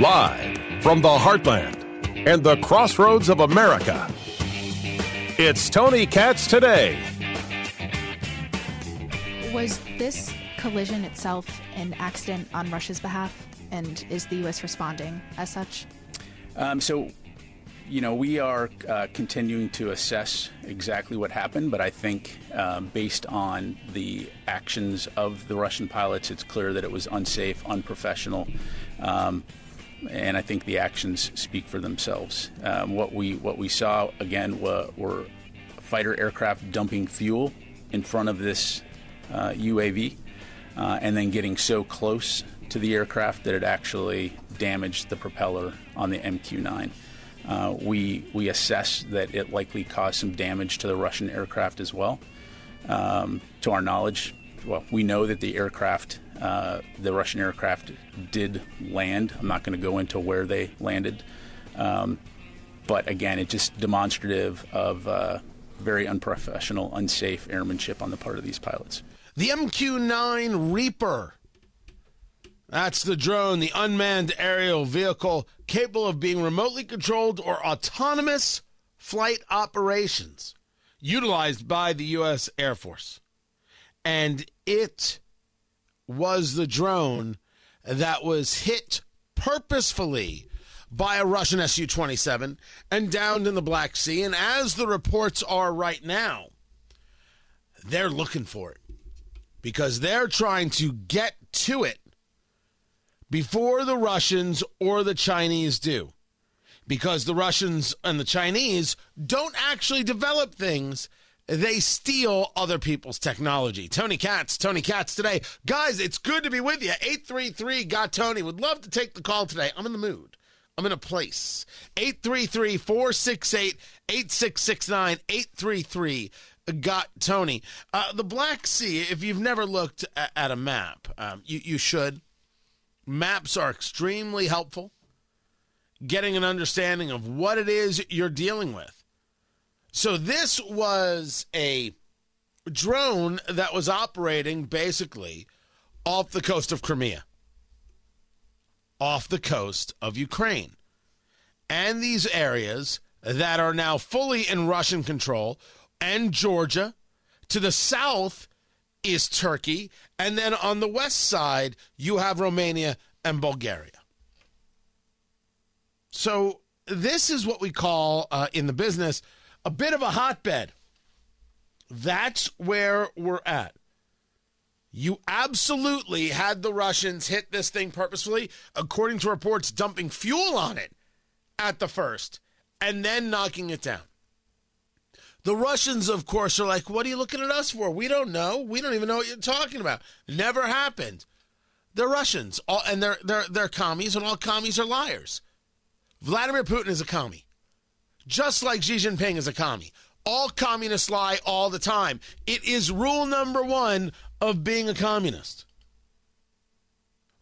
Live from the heartland and the crossroads of America, it's Tony Katz today. Was this collision itself an accident on Russia's behalf? And is the U.S. responding as such? Um, so, you know, we are uh, continuing to assess exactly what happened, but I think um, based on the actions of the Russian pilots, it's clear that it was unsafe, unprofessional. Um, and I think the actions speak for themselves. Um, what we what we saw again were, were, fighter aircraft dumping fuel in front of this uh, UAV, uh, and then getting so close to the aircraft that it actually damaged the propeller on the MQ-9. Uh, we we assess that it likely caused some damage to the Russian aircraft as well. Um, to our knowledge, well, we know that the aircraft, uh, the Russian aircraft, did land. I'm not going to go into where they landed, um, but again, it's just demonstrative of uh, very unprofessional, unsafe airmanship on the part of these pilots. The MQ 9 Reaper. That's the drone, the unmanned aerial vehicle capable of being remotely controlled or autonomous flight operations utilized by the U.S. Air Force. And it was the drone that was hit purposefully by a Russian Su 27 and downed in the Black Sea. And as the reports are right now, they're looking for it because they're trying to get to it before the Russians or the Chinese do. Because the Russians and the Chinese don't actually develop things, they steal other people's technology. Tony Katz, Tony Katz today. Guys, it's good to be with you. 833 got Tony. Would love to take the call today. I'm in the mood. I'm in a place. 833 468 8669 833 got Tony. Uh, the Black Sea, if you've never looked at, at a map, um, you, you should. Maps are extremely helpful getting an understanding of what it is you're dealing with. So, this was a drone that was operating basically off the coast of Crimea, off the coast of Ukraine. And these areas that are now fully in Russian control and Georgia. To the south is Turkey. And then on the west side, you have Romania and Bulgaria. So this is what we call uh, in the business a bit of a hotbed. That's where we're at. You absolutely had the Russians hit this thing purposefully, according to reports, dumping fuel on it at the first and then knocking it down. The Russians, of course, are like, what are you looking at us for? We don't know. We don't even know what you're talking about. Never happened. They're Russians, all, and they're, they're, they're commies, and all commies are liars. Vladimir Putin is a commie, just like Xi Jinping is a commie. All communists lie all the time. It is rule number one of being a communist.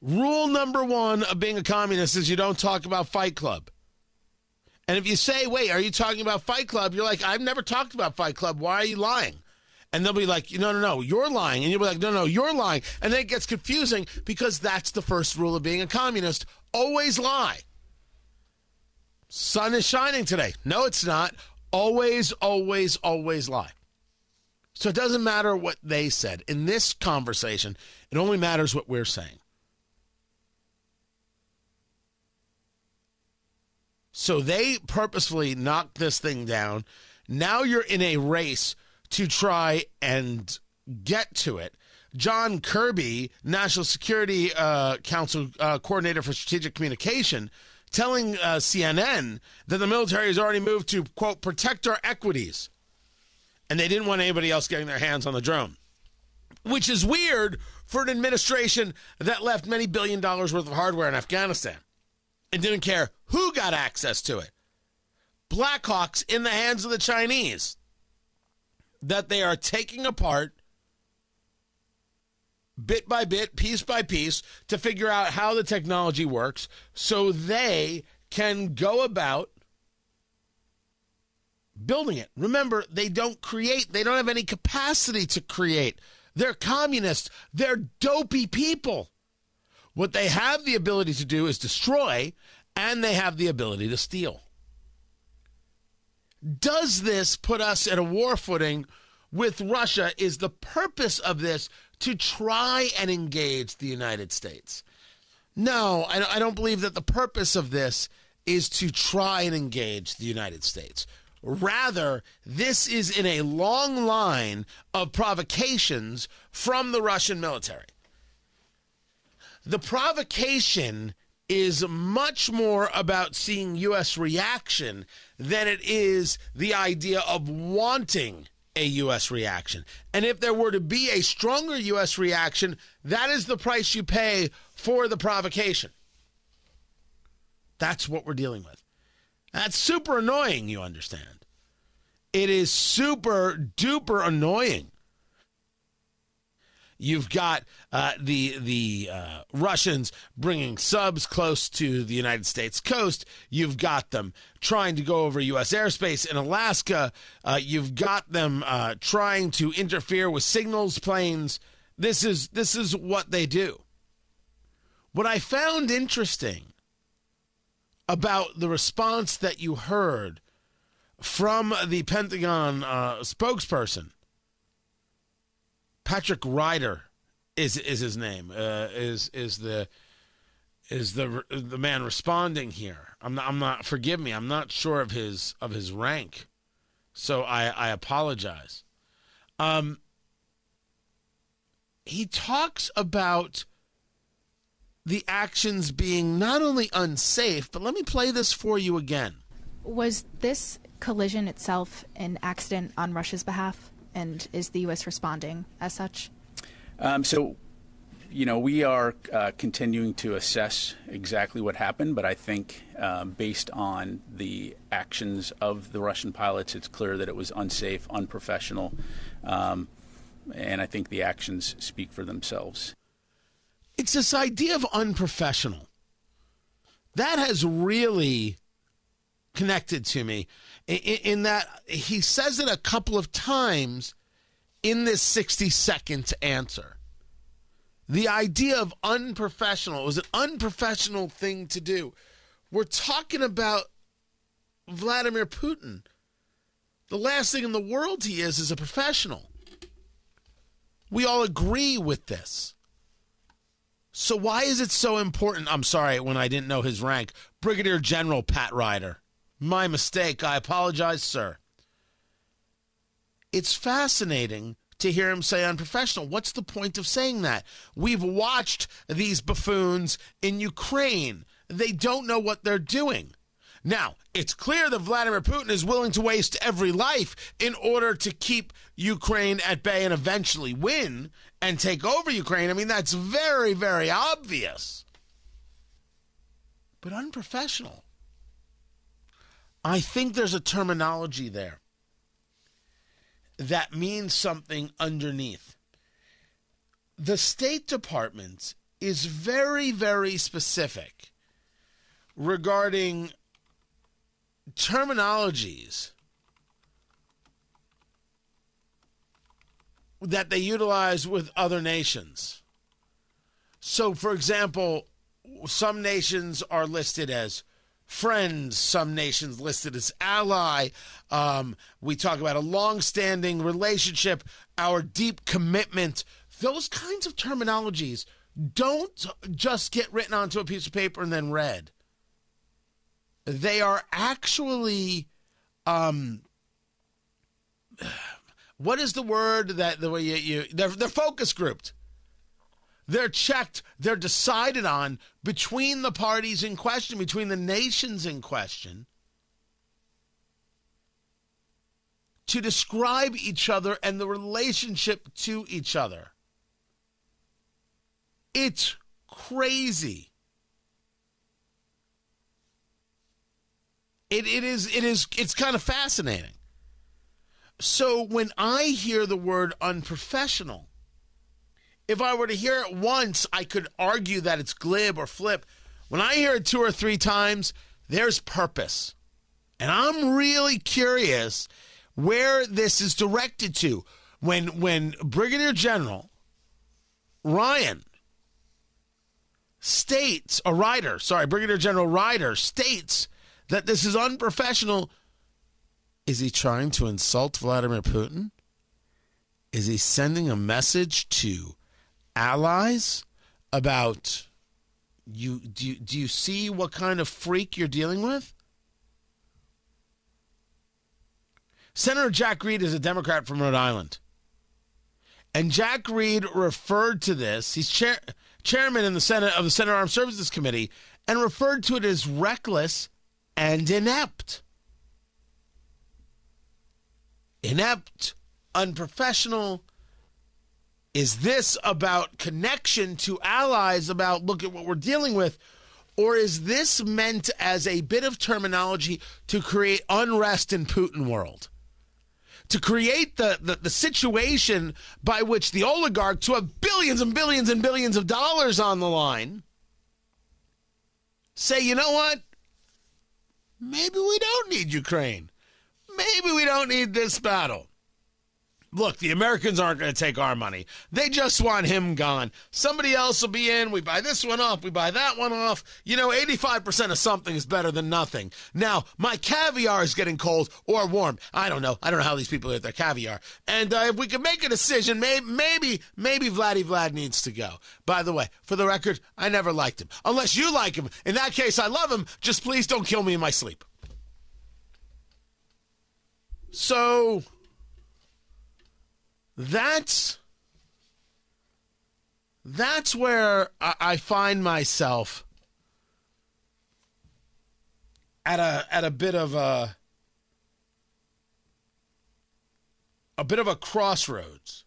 Rule number one of being a communist is you don't talk about Fight Club. And if you say, wait, are you talking about Fight Club? You're like, I've never talked about Fight Club. Why are you lying? And they'll be like, no, no, no, you're lying. And you'll be like, no, no, you're lying. And then it gets confusing because that's the first rule of being a communist always lie. Sun is shining today. No, it's not. Always, always, always lie. So it doesn't matter what they said. In this conversation, it only matters what we're saying. So they purposefully knocked this thing down. Now you're in a race to try and get to it. John Kirby, National Security uh, Council uh, Coordinator for Strategic Communication, telling uh, CNN that the military has already moved to, quote, protect our equities. And they didn't want anybody else getting their hands on the drone, which is weird for an administration that left many billion dollars worth of hardware in Afghanistan and didn't care who got access to it. Blackhawks in the hands of the Chinese that they are taking apart bit by bit, piece by piece, to figure out how the technology works so they can go about building it. Remember, they don't create, they don't have any capacity to create. They're communists, they're dopey people. What they have the ability to do is destroy, and they have the ability to steal. Does this put us at a war footing with Russia? Is the purpose of this to try and engage the United States? No, I don't believe that the purpose of this is to try and engage the United States. Rather, this is in a long line of provocations from the Russian military. The provocation is much more about seeing U.S. reaction than it is the idea of wanting a U.S. reaction. And if there were to be a stronger U.S. reaction, that is the price you pay for the provocation. That's what we're dealing with. That's super annoying, you understand. It is super duper annoying You've got uh, the the uh, Russians bringing subs close to the United States coast. You've got them trying to go over U.S. airspace in Alaska. Uh, you've got them uh, trying to interfere with signals planes. This is this is what they do. What I found interesting about the response that you heard from the Pentagon uh, spokesperson Patrick Ryder is is his name. Uh, is is the is the the man responding here? I'm not, I'm not. Forgive me. I'm not sure of his of his rank, so I I apologize. Um, he talks about the actions being not only unsafe, but let me play this for you again. Was this collision itself an accident on Russia's behalf? And is the U.S. responding as such? Um, so, you know, we are uh, continuing to assess exactly what happened, but I think um, based on the actions of the Russian pilots, it's clear that it was unsafe, unprofessional, um, and I think the actions speak for themselves. It's this idea of unprofessional that has really connected to me in, that he says it a couple of times in this 60 seconds answer. The idea of unprofessional was an unprofessional thing to do. We're talking about Vladimir Putin. The last thing in the world he is is a professional. We all agree with this. So why is it so important? I'm sorry when I didn't know his rank. Brigadier General Pat Ryder. My mistake. I apologize, sir. It's fascinating to hear him say unprofessional. What's the point of saying that? We've watched these buffoons in Ukraine. They don't know what they're doing. Now, it's clear that Vladimir Putin is willing to waste every life in order to keep Ukraine at bay and eventually win and take over Ukraine. I mean, that's very, very obvious. But unprofessional. I think there's a terminology there that means something underneath. The State Department is very, very specific regarding terminologies that they utilize with other nations. So, for example, some nations are listed as friends, some nations listed as ally. Um, we talk about a long-standing relationship, our deep commitment. Those kinds of terminologies don't just get written onto a piece of paper and then read. They are actually, um, what is the word that the way you, you they're, they're focus grouped. They're checked, they're decided on between the parties in question, between the nations in question, to describe each other and the relationship to each other. It's crazy. It, it is it is it's kind of fascinating. So when I hear the word unprofessional, if I were to hear it once, I could argue that it's glib or flip. When I hear it two or three times, there's purpose. And I'm really curious where this is directed to. When when Brigadier General Ryan states, a Ryder, sorry, Brigadier General Ryder states that this is unprofessional. Is he trying to insult Vladimir Putin? Is he sending a message to allies about you do you, do you see what kind of freak you're dealing with? Senator Jack Reed is a Democrat from Rhode Island. And Jack Reed referred to this. He's chair, chairman in the Senate of the Senate Armed Services Committee and referred to it as reckless and inept. Inept, unprofessional. Is this about connection to allies, about look at what we're dealing with? Or is this meant as a bit of terminology to create unrest in Putin world? to create the, the, the, situation by which the oligarchs who have billions and billions and billions of dollars on the line say, you know what? Maybe we don't need Ukraine. Maybe we don't need this battle look, the Americans aren't going to take our money. They just want him gone. Somebody else will be in. We buy this one off. We buy that one off. You know, 85% of something is better than nothing. Now, my caviar is getting cold or warm. I don't know. I don't know how these people eat their caviar. And uh, if we can make a decision, maybe, maybe, maybe Vladdy Vlad needs to go. By the way, for the record, I never liked him. Unless you like him. In that case, I love him. Just please don't kill me in my sleep. So, that's that's where I, find myself at a at a bit of a a bit of a crossroads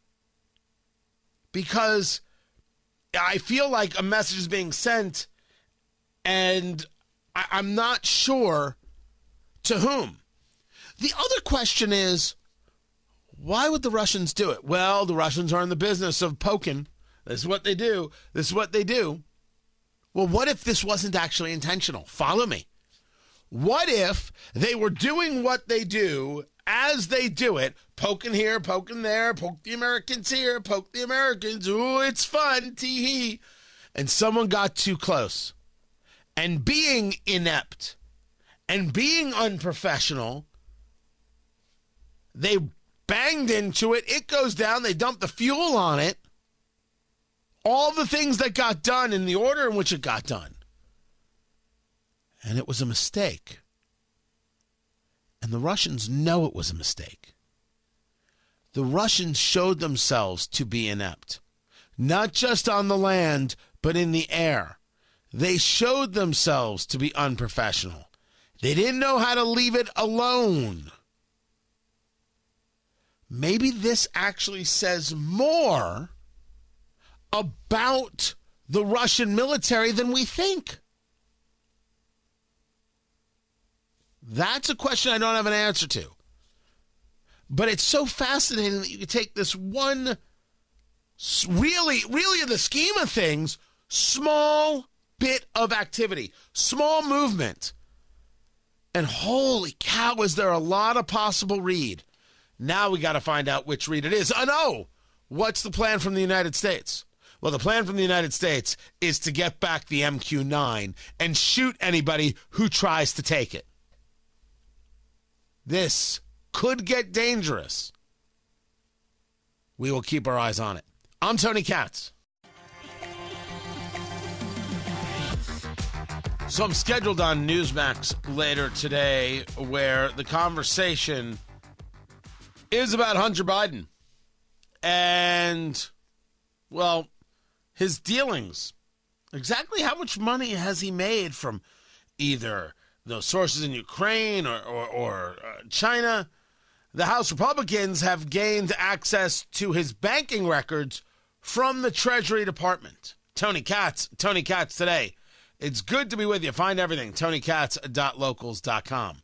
because I feel like a message is being sent and I, I'm not sure to whom. The other question is why would the Russians do it? Well, the Russians are in the business of poking. This is what they do. This is what they do. Well, what if this wasn't actually intentional? Follow me. What if they were doing what they do as they do it, poking here, poking there, poke the Americans here, poke the Americans. Ooh, it's fun, tee hee. And someone got too close. And being inept and being unprofessional, they banged into it. It goes down. They dump the fuel on it. All the things that got done in the order in which it got done. And it was a mistake. And the Russians know it was a mistake. The Russians showed themselves to be inept, not just on the land, but in the air. They showed themselves to be unprofessional. They didn't know how to leave it alone maybe this actually says more about the Russian military than we think. That's a question I don't have an answer to. But it's so fascinating that you can take this one, really, really, in the scheme of things, small bit of activity, small movement. And holy cow, is there a lot of possible read? Now we got to find out which read it is. Oh, no! What's the plan from the United States? Well, the plan from the United States is to get back the MQ 9 and shoot anybody who tries to take it. This could get dangerous. We will keep our eyes on it. I'm Tony Katz. So I'm scheduled on Newsmax later today where the conversation is about Hunter Biden and, well, his dealings. Exactly how much money has he made from either the sources in Ukraine or, or, or uh, China? The House Republicans have gained access to his banking records from the Treasury Department. Tony Katz, Tony Katz today. It's good to be with you. Find everything, tonykatz.locals.com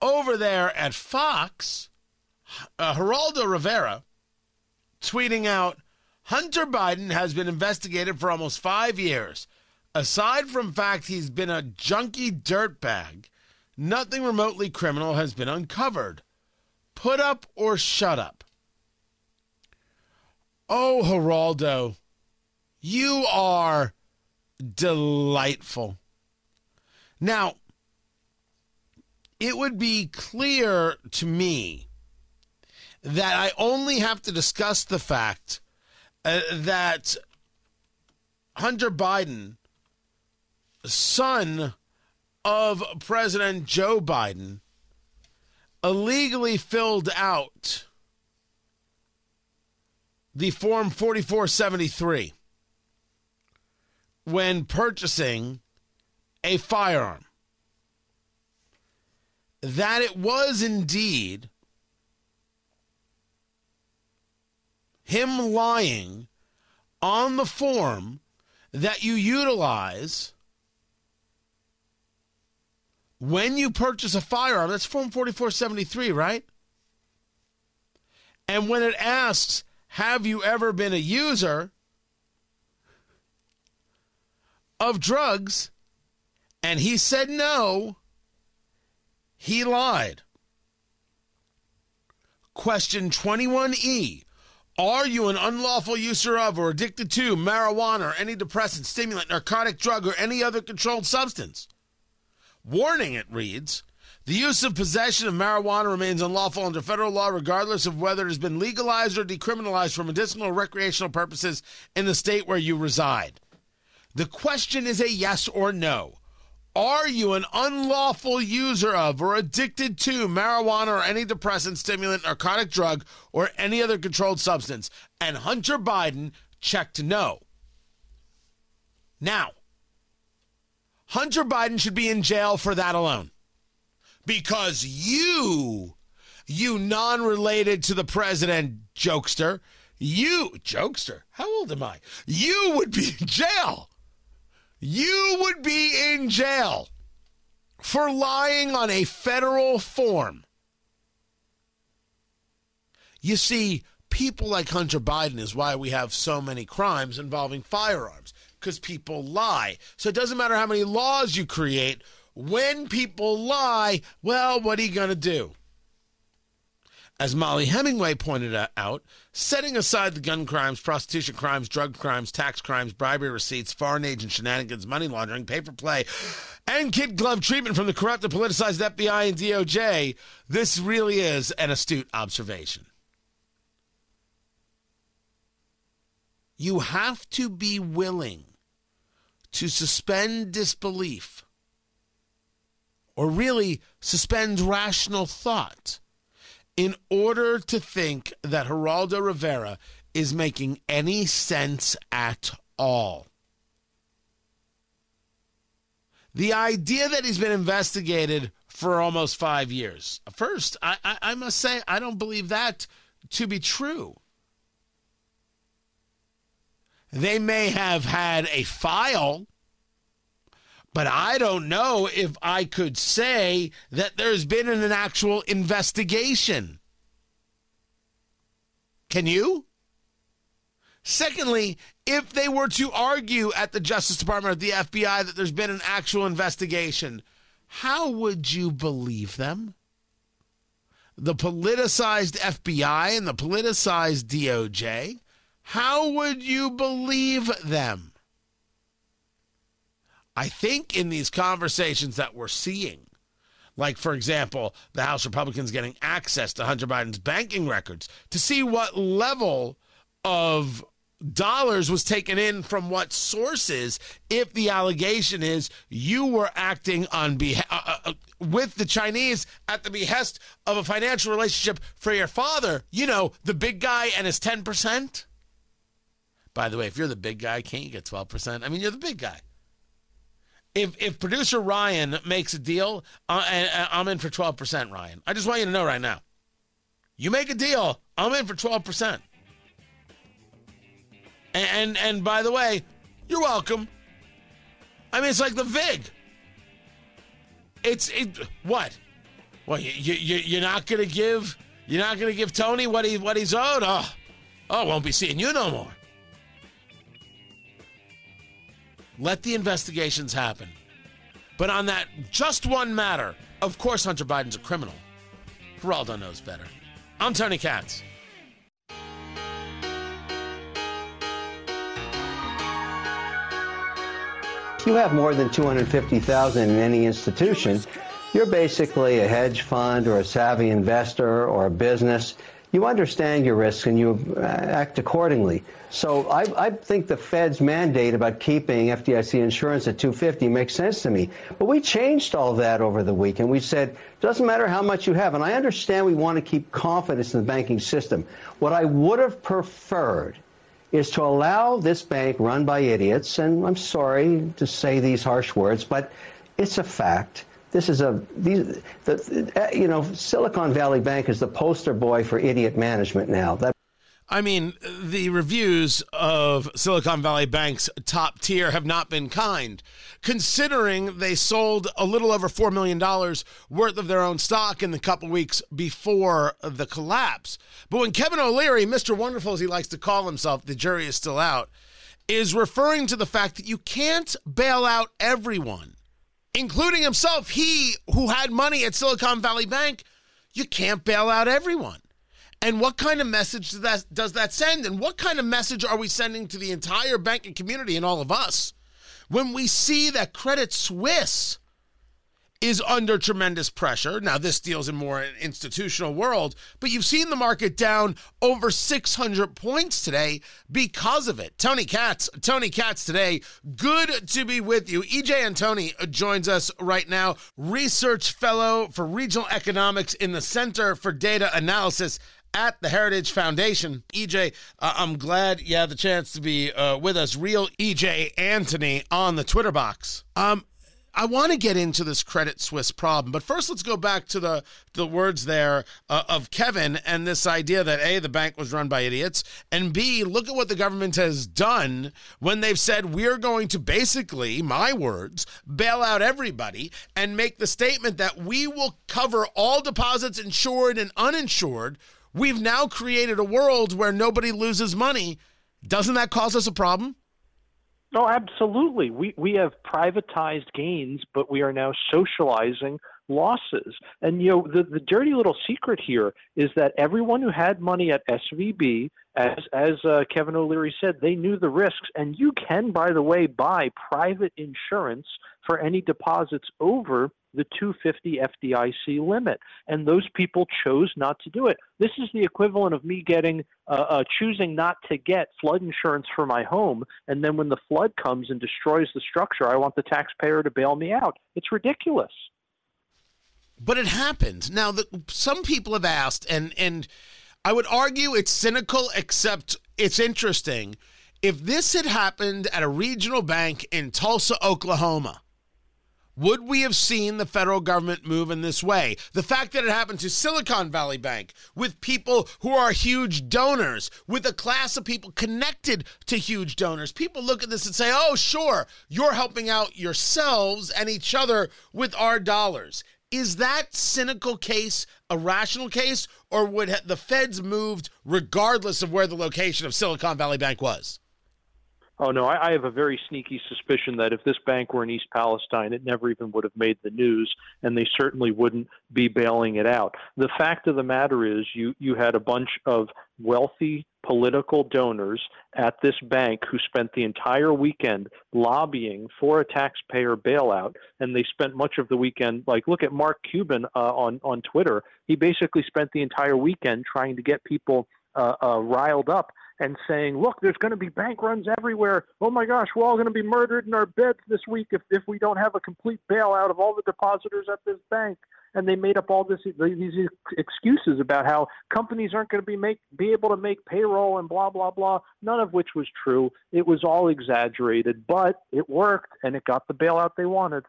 over there at Fox, uh, Geraldo Rivera tweeting out Hunter Biden has been investigated for almost five years. Aside from fact he's been a junky dirtbag, nothing remotely criminal has been uncovered. Put up or shut up. Oh, Geraldo, you are delightful. Now, it would be clear to me that I only have to discuss the fact uh, that Hunter Biden, son of President Joe Biden, illegally filled out the Form 4473 when purchasing a firearm. That it was indeed him lying on the form that you utilize when you purchase a firearm. That's Form 4473, right? And when it asks, have you ever been a user of drugs? And he said no. He lied. Question 21E Are you an unlawful user of or addicted to marijuana or any depressant, stimulant, narcotic drug, or any other controlled substance? Warning, it reads. The use of possession of marijuana remains unlawful under federal law, regardless of whether it has been legalized or decriminalized for medicinal or recreational purposes in the state where you reside. The question is a yes or no. Are you an unlawful user of or addicted to marijuana or any depressant, stimulant, narcotic drug, or any other controlled substance? And Hunter Biden checked no. Now, Hunter Biden should be in jail for that alone. Because you, you non related to the president jokester, you, jokester, how old am I? You would be in jail you would be in jail for lying on a federal form. You see, people like Hunter Biden is why we have so many crimes involving firearms, because people lie. So it doesn't matter how many laws you create, when people lie, well, what are you going to do? As Mollie Hemingway pointed out, setting aside the gun crimes, prostitution crimes, drug crimes, tax crimes, bribery receipts, foreign agent shenanigans, money laundering, pay for play, and kid glove treatment from the corrupt and politicized FBI and DOJ, this really is an astute observation. You have to be willing to suspend disbelief or really suspend rational thought in order to think that Geraldo Rivera is making any sense at all. The idea that he's been investigated for almost five years. First, I, I, I must say, I don't believe that to be true. They may have had a file but I don't know if I could say that there's been an actual investigation. Can you? Secondly, if they were to argue at the Justice Department or the FBI that there's been an actual investigation, how would you believe them? The politicized FBI and the politicized DOJ, how would you believe them? I think in these conversations that we're seeing, like, for example, the House Republicans getting access to Hunter Biden's banking records to see what level of dollars was taken in from what sources if the allegation is you were acting on behalf uh, uh, uh, with the Chinese at the behest of a financial relationship for your father, you know, the big guy and his 10%. By the way, if you're the big guy, can't you get 12%? I mean, you're the big guy if if producer Ryan makes a deal, uh, and, uh, I'm in for twelve percent. Ryan, I just want you to know right now. You make a deal, I'm in for twelve percent. And, and and by the way, you're welcome. I mean, it's like the Vig. It's it what? Well, you you you're not gonna give you're not gonna give Tony what he what he's owed. Oh, oh, won't be seeing you no more. Let the investigations happen. But on that just one matter, of course Hunter Biden's a criminal. Geraldo knows better. I'm Tony Katz. You have more than 250,000 in any institution, you're basically a hedge fund or a savvy investor or a business. You understand your risks and you uh, act accordingly. So I, I, think the Fed's mandate about keeping FDIC insurance at 250 makes sense to me. But we changed all that over the weekend. We said, doesn't matter how much you have. And I understand we want to keep confidence in the banking system. What I would have preferred is to allow this bank run by idiots, and I'm sorry to say these harsh words, but it's a fact this is a these the, uh, you know Silicon Valley Bank is the poster boy for idiot management now. That I mean, the reviews of Silicon Valley Bank's top tier have not been kind, considering they sold a little over $4 million worth of their own stock in the couple weeks before the collapse. But when Kevin O'Leary, Mr. Wonderful as he likes to call himself, the jury is still out, is referring to the fact that you can't bail out everyone including himself, he who had money at Silicon Valley Bank, you can't bail out everyone. And what kind of message does that, does that send? And what kind of message are we sending to the entire banking community and all of us when we see that Credit Suisse is under tremendous pressure. Now, this deals in more institutional world, but you've seen the market down over 600 points today because of it. Tony Katz, Tony Katz today. Good to be with you. EJ Antoni joins us right now, research fellow for regional economics in the Center for Data Analysis at the Heritage Foundation. EJ, uh, I'm glad you had the chance to be uh, with us. Real EJ Antoni on the Twitter box. Um, I want to get into this Credit Suisse problem, but first let's go back to the the words there uh, of Kevin and this idea that a the bank was run by idiots, and b look at what the government has done when they've said we're going to basically, my words, bail out everybody and make the statement that we will cover all deposits insured and uninsured. We've now created a world where nobody loses money. Doesn't that cause us a problem? No, absolutely. We we have privatized gains, but we are now socializing losses. And you know, the, the dirty little secret here is that everyone who had money at SVB, as as uh, Kevin O'Leary said, they knew the risks. And you can, by the way, buy private insurance for any deposits over the 250 FDIC limit, and those people chose not to do it. This is the equivalent of me getting uh, uh, choosing not to get flood insurance for my home, and then when the flood comes and destroys the structure, I want the taxpayer to bail me out. It's ridiculous. But it happened. Now, the, some people have asked, and and I would argue it's cynical, except it's interesting. If this had happened at a regional bank in Tulsa, Oklahoma, would we have seen the federal government move in this way? The fact that it happened to Silicon Valley Bank with people who are huge donors, with a class of people connected to huge donors, people look at this and say, oh, sure, you're helping out yourselves and each other with our dollars. Is that cynical case a rational case, or would the feds moved regardless of where the location of Silicon Valley Bank was? Oh no, I, I have a very sneaky suspicion that if this bank were in East Palestine, it never even would have made the news, and they certainly wouldn't be bailing it out. The fact of the matter is, you you had a bunch of wealthy political donors at this bank who spent the entire weekend lobbying for a taxpayer bailout, and they spent much of the weekend. Like, look at Mark Cuban uh, on on Twitter. He basically spent the entire weekend trying to get people uh, uh, riled up and saying, look, there's going to be bank runs everywhere. Oh my gosh, we're all going to be murdered in our beds this week if, if we don't have a complete bailout of all the depositors at this bank. And they made up all this these excuses about how companies aren't going to be make be able to make payroll and blah blah blah. None of which was true. It was all exaggerated, but it worked and it got the bailout they wanted.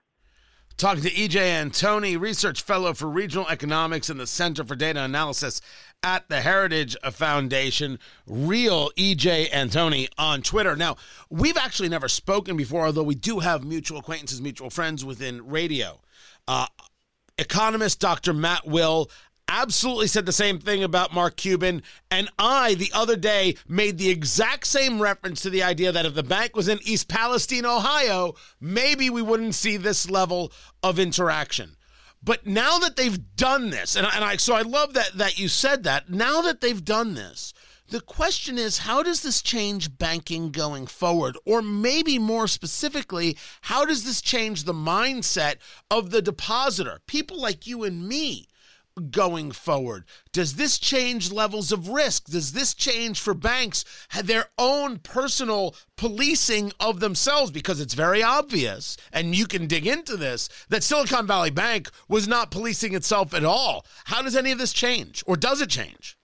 Talking to EJ Antoni, research fellow for regional economics in the Center for Data Analysis at the Heritage Foundation, real EJ Antoni on Twitter. Now, we've actually never spoken before, although we do have mutual acquaintances, mutual friends within radio. Uh, economist Dr. Matt Will absolutely said the same thing about Mark Cuban. And I, the other day, made the exact same reference to the idea that if the bank was in East Palestine, Ohio, maybe we wouldn't see this level of interaction. But now that they've done this, and I, and I so I love that that you said that. Now that they've done this, The question is, how does this change banking going forward? Or maybe more specifically, how does this change the mindset of the depositor, people like you and me? Going forward? Does this change levels of risk? Does this change for banks their own personal policing of themselves? Because it's very obvious, and you can dig into this, that Silicon Valley Bank was not policing itself at all. How does any of this change, or does it change?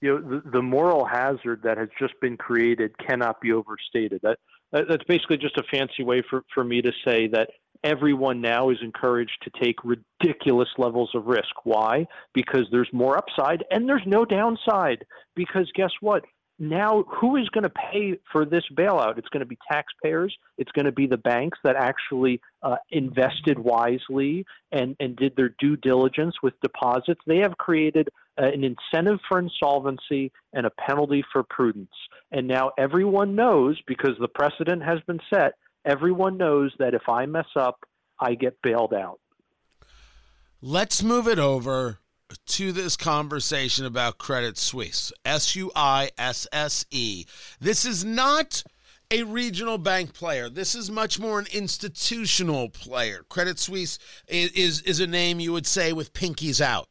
You know, the, the moral hazard that has just been created cannot be overstated. That that's basically just a fancy way for, for me to say that everyone now is encouraged to take ridiculous levels of risk. Why? Because there's more upside and there's no downside. Because guess what? Now, who is going to pay for this bailout? It's going to be taxpayers. It's going to be the banks that actually uh, invested wisely and, and did their due diligence with deposits. They have created uh, an incentive for insolvency and a penalty for prudence. And now everyone knows, because the precedent has been set, everyone knows that if I mess up, I get bailed out. Let's move it over to this conversation about Credit Suisse. S U I S S E. This is not a regional bank player. This is much more an institutional player. Credit Suisse is, is, is a name you would say with pinkies out.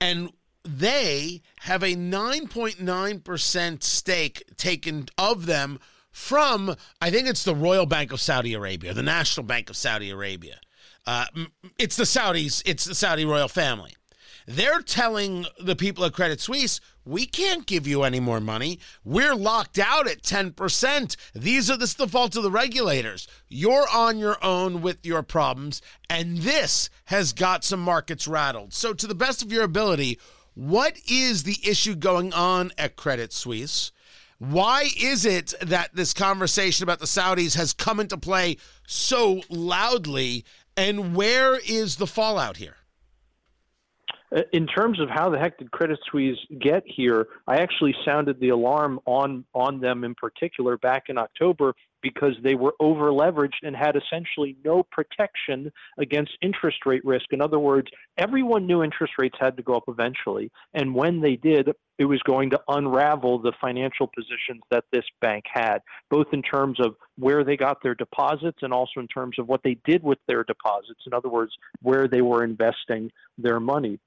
And they have a 9.9% stake taken of them from, I think it's the Royal Bank of Saudi Arabia, the National Bank of Saudi Arabia. Uh, it's the Saudis, it's the Saudi royal family. They're telling the people at Credit Suisse, we can't give you any more money. We're locked out at 10%. These are this is the fault of the regulators. You're on your own with your problems, and this has got some markets rattled. So, to the best of your ability, what is the issue going on at Credit Suisse? Why is it that this conversation about the Saudis has come into play so loudly? And where is the fallout here? Uh, in terms of how the heck did Credit Suisse get here, I actually sounded the alarm on on them in particular back in October because they were over leveraged and had essentially no protection against interest rate risk. In other words, everyone knew interest rates had to go up eventually, and when they did, it was going to unravel the financial positions that this bank had, both in terms of where they got their deposits and also in terms of what they did with their deposits. In other words, where they were investing their money.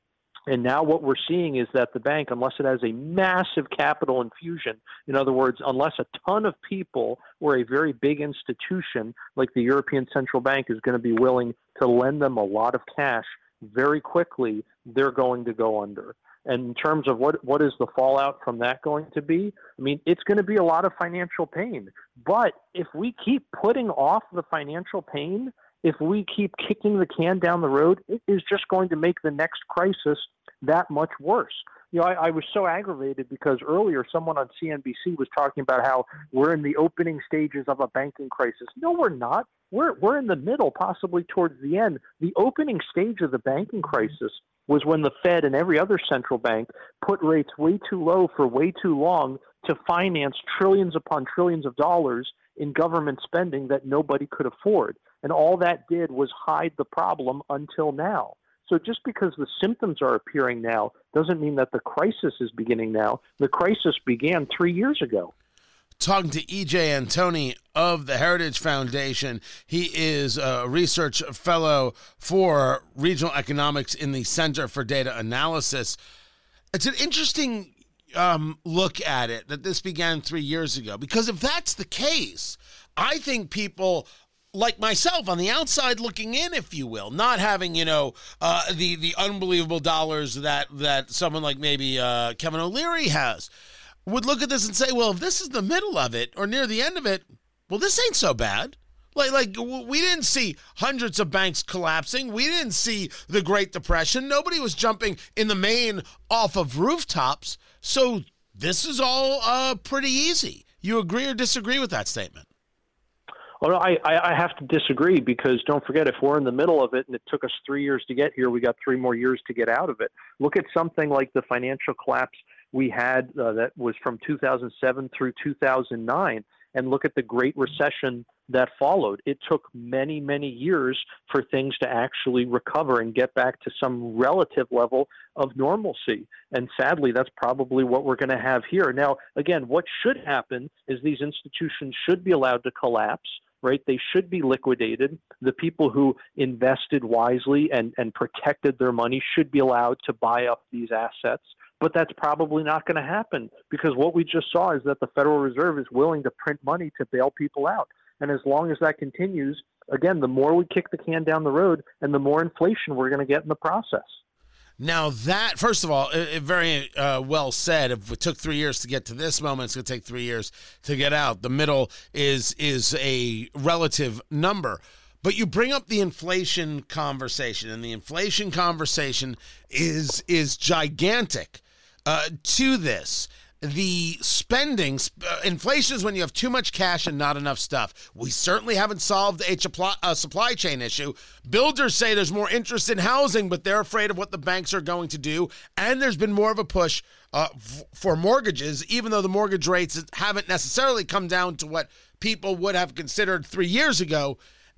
And now what we're seeing is that the bank, unless it has a massive capital infusion, in other words, unless a ton of people or a very big institution like the European Central Bank is going to be willing to lend them a lot of cash very quickly, they're going to go under. And in terms of what what is the fallout from that going to be? I mean, it's going to be a lot of financial pain. But if we keep putting off the financial pain, if we keep kicking the can down the road, it is just going to make the next crisis that much worse. You know, I, I was so aggravated because earlier someone on CNBC was talking about how we're in the opening stages of a banking crisis. No, we're not. We're we're in the middle, possibly towards the end. The opening stage of the banking crisis was when the Fed and every other central bank put rates way too low for way too long to finance trillions upon trillions of dollars in government spending that nobody could afford. And all that did was hide the problem until now. So just because the symptoms are appearing now doesn't mean that the crisis is beginning now. The crisis began three years ago. Talking to EJ Antoni of the Heritage Foundation. He is a research fellow for regional economics in the Center for Data Analysis. It's an interesting um, look at it that this began three years ago because if that's the case, I think people like myself on the outside looking in, if you will, not having you know uh, the the unbelievable dollars that that someone like maybe uh, Kevin O'Leary has, would look at this and say, well, if this is the middle of it or near the end of it, well, this ain't so bad. Like, like we didn't see hundreds of banks collapsing. We didn't see the Great Depression. Nobody was jumping in the main off of rooftops. So this is all uh, pretty easy. You agree or disagree with that statement? Well, I, I have to disagree because don't forget, if we're in the middle of it and it took us three years to get here, we got three more years to get out of it. Look at something like the financial collapse we had uh, that was from 2007 through 2009, and look at the Great Recession that followed. It took many, many years for things to actually recover and get back to some relative level of normalcy. And sadly, that's probably what we're going to have here. Now, again, what should happen is these institutions should be allowed to collapse right? They should be liquidated. The people who invested wisely and, and protected their money should be allowed to buy up these assets. But that's probably not going to happen because what we just saw is that the Federal Reserve is willing to print money to bail people out. And as long as that continues, again, the more we kick the can down the road and the more inflation we're going to get in the process. Now that, first of all, it, it very uh, well said. If it took three years to get to this moment, it's going to take three years to get out. The middle is is a relative number. But you bring up the inflation conversation, and the inflation conversation is is gigantic uh, to this the spending uh, inflation is when you have too much cash and not enough stuff. We certainly haven't solved a supply, chain issue. Builders say there's more interest in housing, but they're afraid of what the banks are going to do. And there's been more of a push uh, for mortgages, even though the mortgage rates haven't necessarily come down to what people would have considered three years ago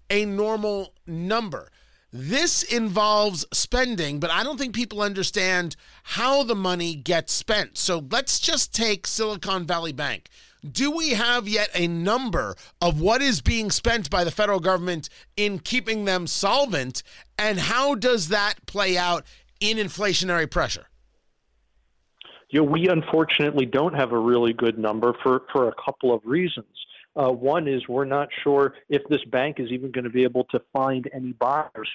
a normal number. This involves spending, but I don't think people understand how the money gets spent. So let's just take Silicon Valley Bank. Do we have yet a number of what is being spent by the federal government in keeping them solvent? And how does that play out in inflationary pressure? You know, we unfortunately don't have a really good number for, for a couple of reasons. Uh, one is we're not sure if this bank is even going to be able to find any buyers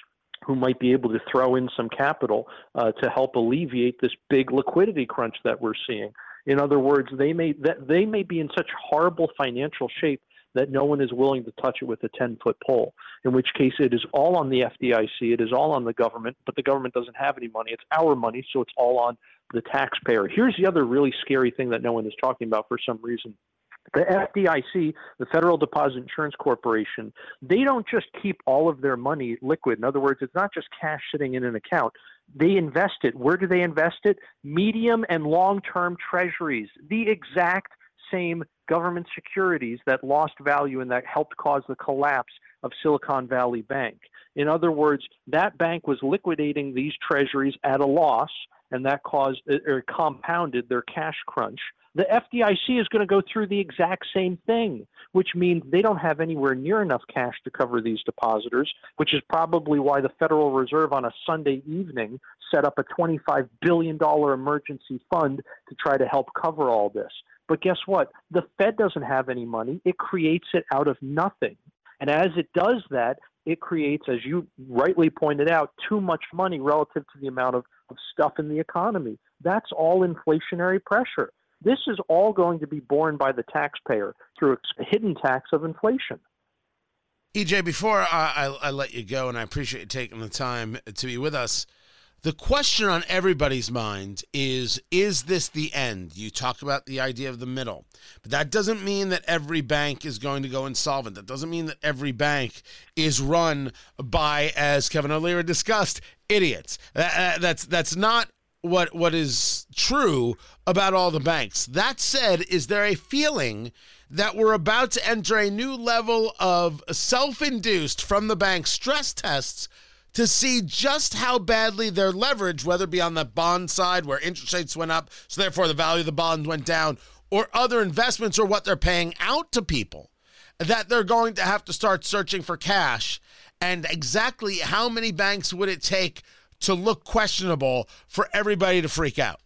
who might be able to throw in some capital uh, to help alleviate this big liquidity crunch that we're seeing. In other words, they may that they may be in such horrible financial shape that no one is willing to touch it with a 10 foot pole, in which case it is all on the FDIC, it is all on the government, but the government doesn't have any money. It's our money, so it's all on the taxpayer. Here's the other really scary thing that no one is talking about for some reason the FDIC, the Federal Deposit Insurance Corporation, they don't just keep all of their money liquid. In other words, it's not just cash sitting in an account. They invest it. Where do they invest it? Medium and long term treasuries, the exact same government securities that lost value and that helped cause the collapse of Silicon Valley Bank. In other words, that bank was liquidating these treasuries at a loss, and that caused uh, or compounded their cash crunch the FDIC is going to go through the exact same thing, which means they don't have anywhere near enough cash to cover these depositors, which is probably why the Federal Reserve on a Sunday evening set up a $25 billion emergency fund to try to help cover all this. But guess what? The Fed doesn't have any money, it creates it out of nothing. And as it does that, it creates, as you rightly pointed out, too much money relative to the amount of, of stuff in the economy. That's all inflationary pressure. This is all going to be borne by the taxpayer through a hidden tax of inflation. EJ, before I, I, I, let you go, and I appreciate you taking the time to be with us, the question on everybody's mind is Is this the end? You talk about the idea of the middle, but that doesn't mean that every bank is going to go insolvent. That doesn't mean that every bank is run by, as Kevin O'Leary discussed, idiots. That, that's, that's not what what is true about all the banks. That said, is there a feeling that we're about to enter a new level of self-induced from the bank stress tests to see just how badly their leverage, whether it be on the bond side where interest rates went up, so therefore the value of the bond went down, or other investments or what they're paying out to people, that they're going to have to start searching for cash. And exactly how many banks would it take to look questionable for everybody to freak out?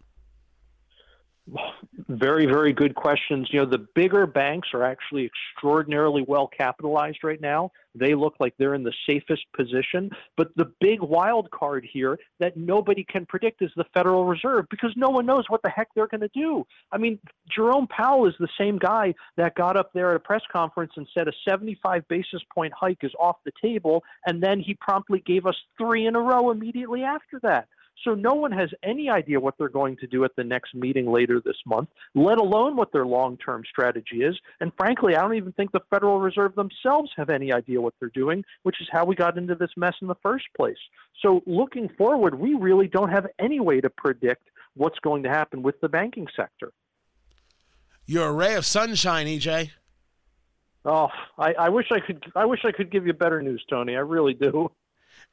Very, very good questions. You know, the bigger banks are actually extraordinarily well capitalized right now. They look like they're in the safest position. But the big wild card here that nobody can predict is the Federal Reserve because no one knows what the heck they're going to do. I mean, Jerome Powell is the same guy that got up there at a press conference and said a 75 basis point hike is off the table. And then he promptly gave us three in a row immediately after that. So no one has any idea what they're going to do at the next meeting later this month, let alone what their long term strategy is. And frankly, I don't even think the Federal Reserve themselves have any idea what they're doing, which is how we got into this mess in the first place. So looking forward, we really don't have any way to predict what's going to happen with the banking sector. You're a ray of sunshine, EJ. Oh, I, I wish I could. I wish I could give you better news, Tony. I really do.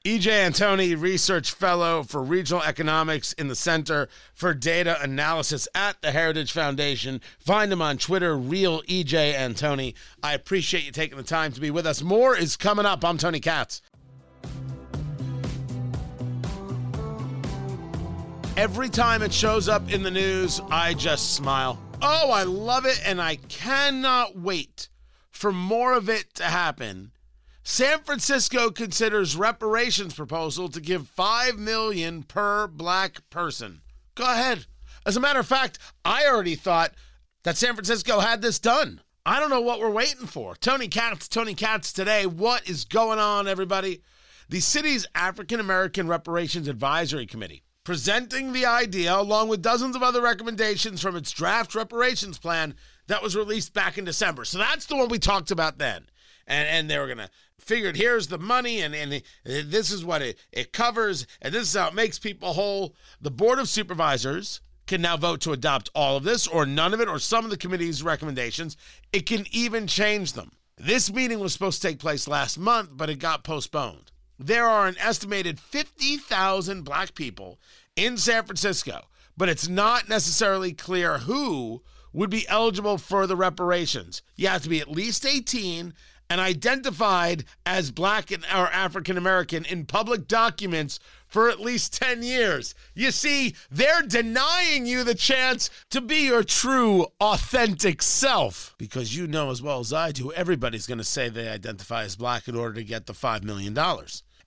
EJ Antoni, research fellow for regional economics in the Center for Data Analysis at the Heritage Foundation. Find him on Twitter, real EJ Antoni. I appreciate you taking the time to be with us. More is coming up. I'm Tony Katz. Every time it shows up in the news, I just smile. Oh, I love it, and I cannot wait for more of it to happen. San Francisco considers reparations proposal to give 5 million per black person. Go ahead. As a matter of fact, I already thought that San Francisco had this done. I don't know what we're waiting for. Tony Katz, Tony Katz today. What is going on, everybody? The city's African American Reparations Advisory Committee presenting the idea, along with dozens of other recommendations from its draft reparations plan that was released back in December. So that's the one we talked about then. And, and they were going to figure here's the money and, and this is what it, it covers and this is how it makes people whole. The Board of Supervisors can now vote to adopt all of this or none of it or some of the committee's recommendations. It can even change them. This meeting was supposed to take place last month, but it got postponed. There are an estimated 50,000 black people in San Francisco, but it's not necessarily clear who would be eligible for the reparations. You have to be at least 18 and identified as black or African American in public documents for at least 10 years. You see, they're denying you the chance to be your true, authentic self. Because you know as well as I do, everybody's going to say they identify as black in order to get the $5 million.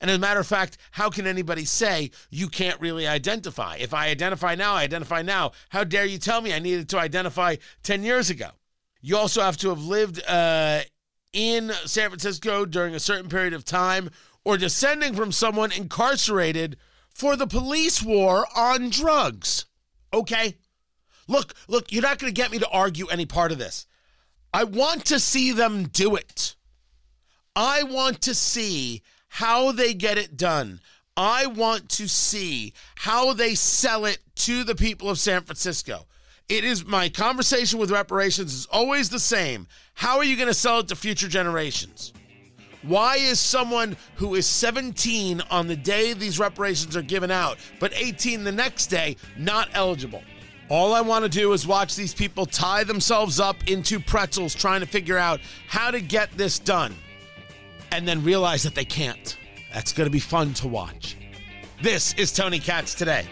And as a matter of fact, how can anybody say you can't really identify? If I identify now, I identify now. How dare you tell me I needed to identify 10 years ago? You also have to have lived uh, in San Francisco during a certain period of time or descending from someone incarcerated for the police war on drugs. Okay? Look, look, you're not going to get me to argue any part of this. I want to see them do it. I want to see how they get it done. I want to see how they sell it to the people of San Francisco. It is my conversation with reparations is always the same. How are you going to sell it to future generations? Why is someone who is 17 on the day these reparations are given out, but 18 the next day, not eligible? All I want to do is watch these people tie themselves up into pretzels trying to figure out how to get this done and then realize that they can't. That's going to be fun to watch. This is Tony Katz today.